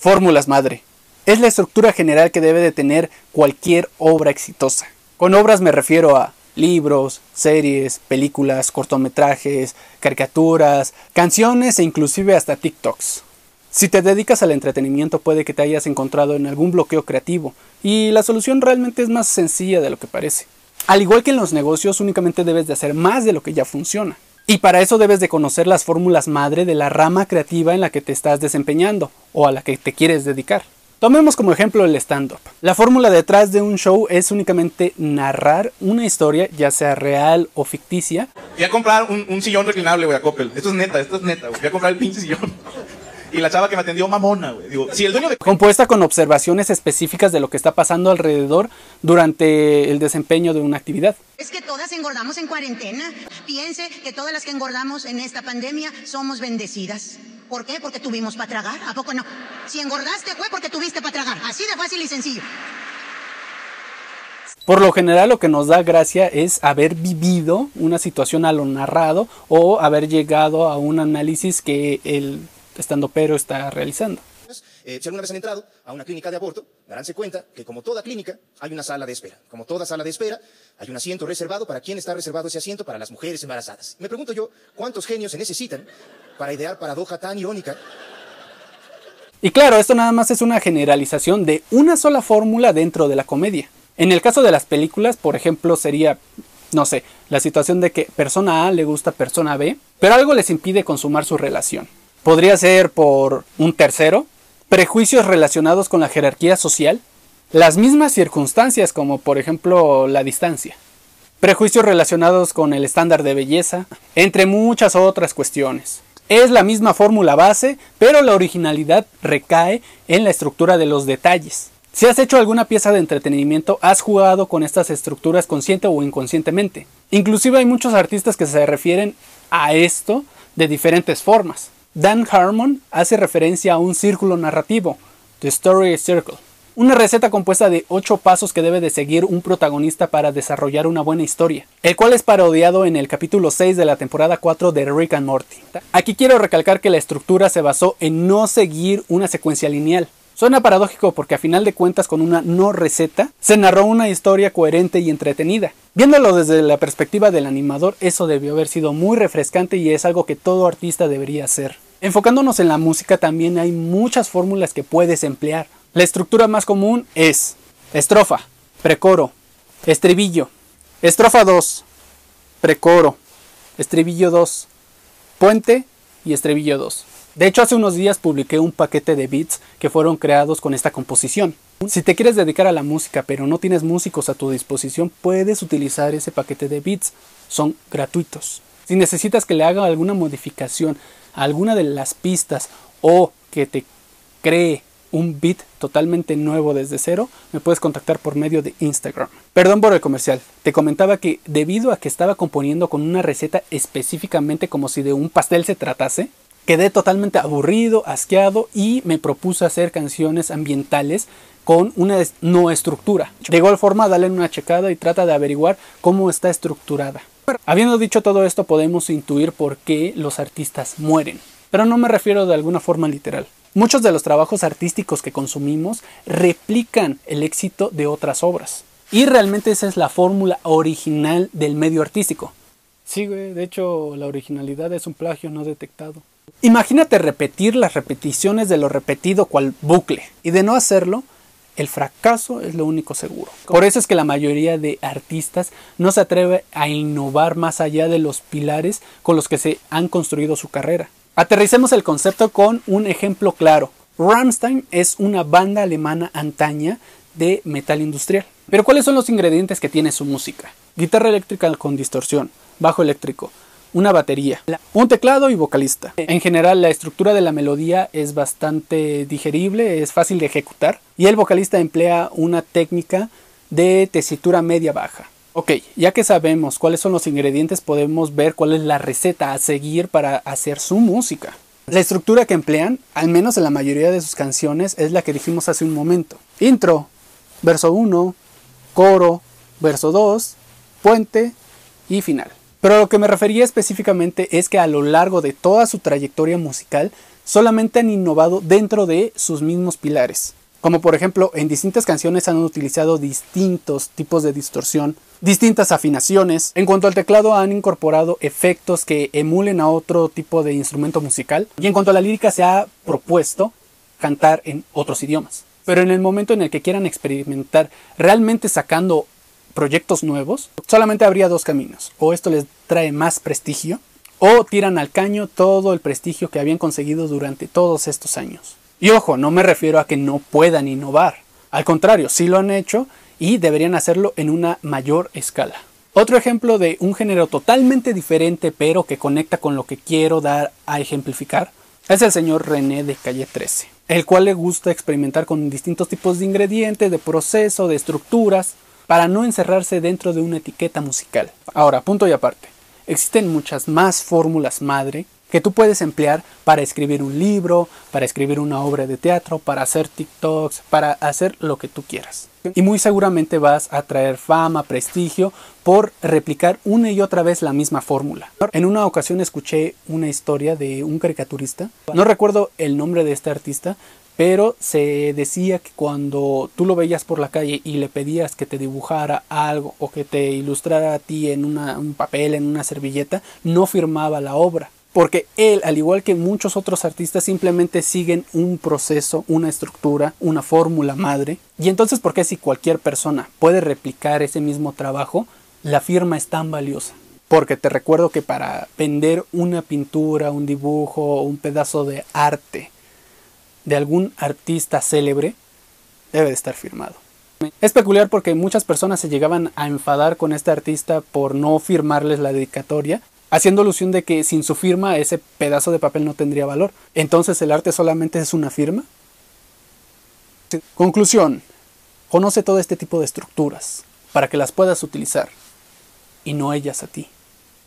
Fórmulas madre. Es la estructura general que debe de tener cualquier obra exitosa. Con obras me refiero a libros, series, películas, cortometrajes, caricaturas, canciones e inclusive hasta TikToks. Si te dedicas al entretenimiento puede que te hayas encontrado en algún bloqueo creativo y la solución realmente es más sencilla de lo que parece. Al igual que en los negocios únicamente debes de hacer más de lo que ya funciona. Y para eso debes de conocer las fórmulas madre de la rama creativa en la que te estás desempeñando o a la que te quieres dedicar. Tomemos como ejemplo el stand-up. La fórmula detrás de un show es únicamente narrar una historia, ya sea real o ficticia. Voy a comprar un, sillón reclinable, güey, a Coppel. Esto es neta, esto es neta. Voy a comprar el pinche sillón. Y la chava que me atendió, mamona, güey. Digo, si el dueño de... Compuesta con observaciones específicas de lo que está pasando alrededor durante el desempeño de una actividad. Es que todas engordamos en cuarentena. Piense que todas las que engordamos en esta pandemia somos bendecidas. ¿Por qué? Porque tuvimos para tragar. ¿A poco no? Si engordaste fue porque tuviste para tragar. Así de fácil y sencillo. Por lo general lo que nos da gracia es haber vivido una situación a lo narrado o haber llegado a un análisis que el estando pero está realizando. Eh, si alguna vez han entrado a una clínica de aborto, daránse cuenta que como toda clínica hay una sala de espera. Como toda sala de espera, hay un asiento reservado para quién está reservado ese asiento para las mujeres embarazadas. Me pregunto yo, ¿cuántos genios se necesitan para idear paradoja tan irónica? Y claro, esto nada más es una generalización de una sola fórmula dentro de la comedia. En el caso de las películas, por ejemplo, sería, no sé, la situación de que persona A le gusta persona B, pero algo les impide consumar su relación. Podría ser por un tercero, prejuicios relacionados con la jerarquía social, las mismas circunstancias como por ejemplo la distancia, prejuicios relacionados con el estándar de belleza, entre muchas otras cuestiones. Es la misma fórmula base, pero la originalidad recae en la estructura de los detalles. Si has hecho alguna pieza de entretenimiento, has jugado con estas estructuras consciente o inconscientemente. Inclusive hay muchos artistas que se refieren a esto de diferentes formas. Dan Harmon hace referencia a un círculo narrativo, The Story Circle, una receta compuesta de 8 pasos que debe de seguir un protagonista para desarrollar una buena historia, el cual es parodiado en el capítulo 6 de la temporada 4 de Rick and Morty. Aquí quiero recalcar que la estructura se basó en no seguir una secuencia lineal, Suena paradójico porque a final de cuentas con una no receta se narró una historia coherente y entretenida. Viéndolo desde la perspectiva del animador, eso debió haber sido muy refrescante y es algo que todo artista debería hacer. Enfocándonos en la música también hay muchas fórmulas que puedes emplear. La estructura más común es estrofa, precoro, estribillo, estrofa 2, precoro, estribillo 2, puente y estribillo 2. De hecho, hace unos días publiqué un paquete de beats que fueron creados con esta composición. Si te quieres dedicar a la música pero no tienes músicos a tu disposición, puedes utilizar ese paquete de beats. Son gratuitos. Si necesitas que le haga alguna modificación a alguna de las pistas o que te cree un beat totalmente nuevo desde cero, me puedes contactar por medio de Instagram. Perdón por el comercial, te comentaba que debido a que estaba componiendo con una receta específicamente como si de un pastel se tratase, Quedé totalmente aburrido, asqueado y me propuse hacer canciones ambientales con una no estructura. De igual forma, dale una checada y trata de averiguar cómo está estructurada. Habiendo dicho todo esto, podemos intuir por qué los artistas mueren. Pero no me refiero de alguna forma literal. Muchos de los trabajos artísticos que consumimos replican el éxito de otras obras. Y realmente esa es la fórmula original del medio artístico. Sí, güey, de hecho la originalidad es un plagio no detectado. Imagínate repetir las repeticiones de lo repetido cual bucle, y de no hacerlo, el fracaso es lo único seguro. Por eso es que la mayoría de artistas no se atreve a innovar más allá de los pilares con los que se han construido su carrera. Aterricemos el concepto con un ejemplo claro. Rammstein es una banda alemana antaña de metal industrial. Pero ¿cuáles son los ingredientes que tiene su música? Guitarra eléctrica con distorsión, bajo eléctrico, una batería, un teclado y vocalista. En general, la estructura de la melodía es bastante digerible, es fácil de ejecutar y el vocalista emplea una técnica de tesitura media baja. Ok, ya que sabemos cuáles son los ingredientes, podemos ver cuál es la receta a seguir para hacer su música. La estructura que emplean, al menos en la mayoría de sus canciones, es la que dijimos hace un momento. Intro, verso 1, coro, verso 2, puente y final. Pero lo que me refería específicamente es que a lo largo de toda su trayectoria musical solamente han innovado dentro de sus mismos pilares. Como por ejemplo, en distintas canciones han utilizado distintos tipos de distorsión, distintas afinaciones. En cuanto al teclado han incorporado efectos que emulen a otro tipo de instrumento musical. Y en cuanto a la lírica se ha propuesto cantar en otros idiomas. Pero en el momento en el que quieran experimentar realmente sacando proyectos nuevos, solamente habría dos caminos. O esto les trae más prestigio, o tiran al caño todo el prestigio que habían conseguido durante todos estos años. Y ojo, no me refiero a que no puedan innovar. Al contrario, sí lo han hecho y deberían hacerlo en una mayor escala. Otro ejemplo de un género totalmente diferente pero que conecta con lo que quiero dar a ejemplificar es el señor René de Calle 13, el cual le gusta experimentar con distintos tipos de ingredientes, de proceso, de estructuras, para no encerrarse dentro de una etiqueta musical. Ahora, punto y aparte, existen muchas más fórmulas madre que tú puedes emplear para escribir un libro, para escribir una obra de teatro, para hacer TikToks, para hacer lo que tú quieras. Y muy seguramente vas a traer fama, prestigio por replicar una y otra vez la misma fórmula. En una ocasión escuché una historia de un caricaturista, no recuerdo el nombre de este artista, pero se decía que cuando tú lo veías por la calle y le pedías que te dibujara algo o que te ilustrara a ti en un papel, en una servilleta, no firmaba la obra porque él, al igual que muchos otros artistas, simplemente siguen un proceso, una estructura, una fórmula madre. Y entonces, ¿por qué si cualquier persona puede replicar ese mismo trabajo, la firma es tan valiosa? Porque te recuerdo que para vender una pintura, un dibujo, un pedazo de arte de algún artista célebre, debe de estar firmado. Es peculiar porque muchas personas se llegaban a enfadar con este artista por no firmarles la dedicatoria haciendo alusión de que sin su firma ese pedazo de papel no tendría valor. Entonces el arte solamente es una firma. Conclusión. Conoce todo este tipo de estructuras para que las puedas utilizar y no ellas a ti.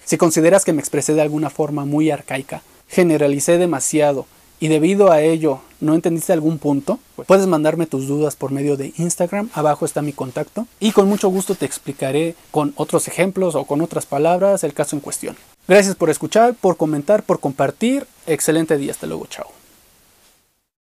Si consideras que me expresé de alguna forma muy arcaica, generalicé demasiado y debido a ello no entendiste algún punto, puedes mandarme tus dudas por medio de Instagram, abajo está mi contacto y con mucho gusto te explicaré con otros ejemplos o con otras palabras el caso en cuestión. Gracias por escuchar, por comentar, por compartir. Excelente día, hasta luego, chao.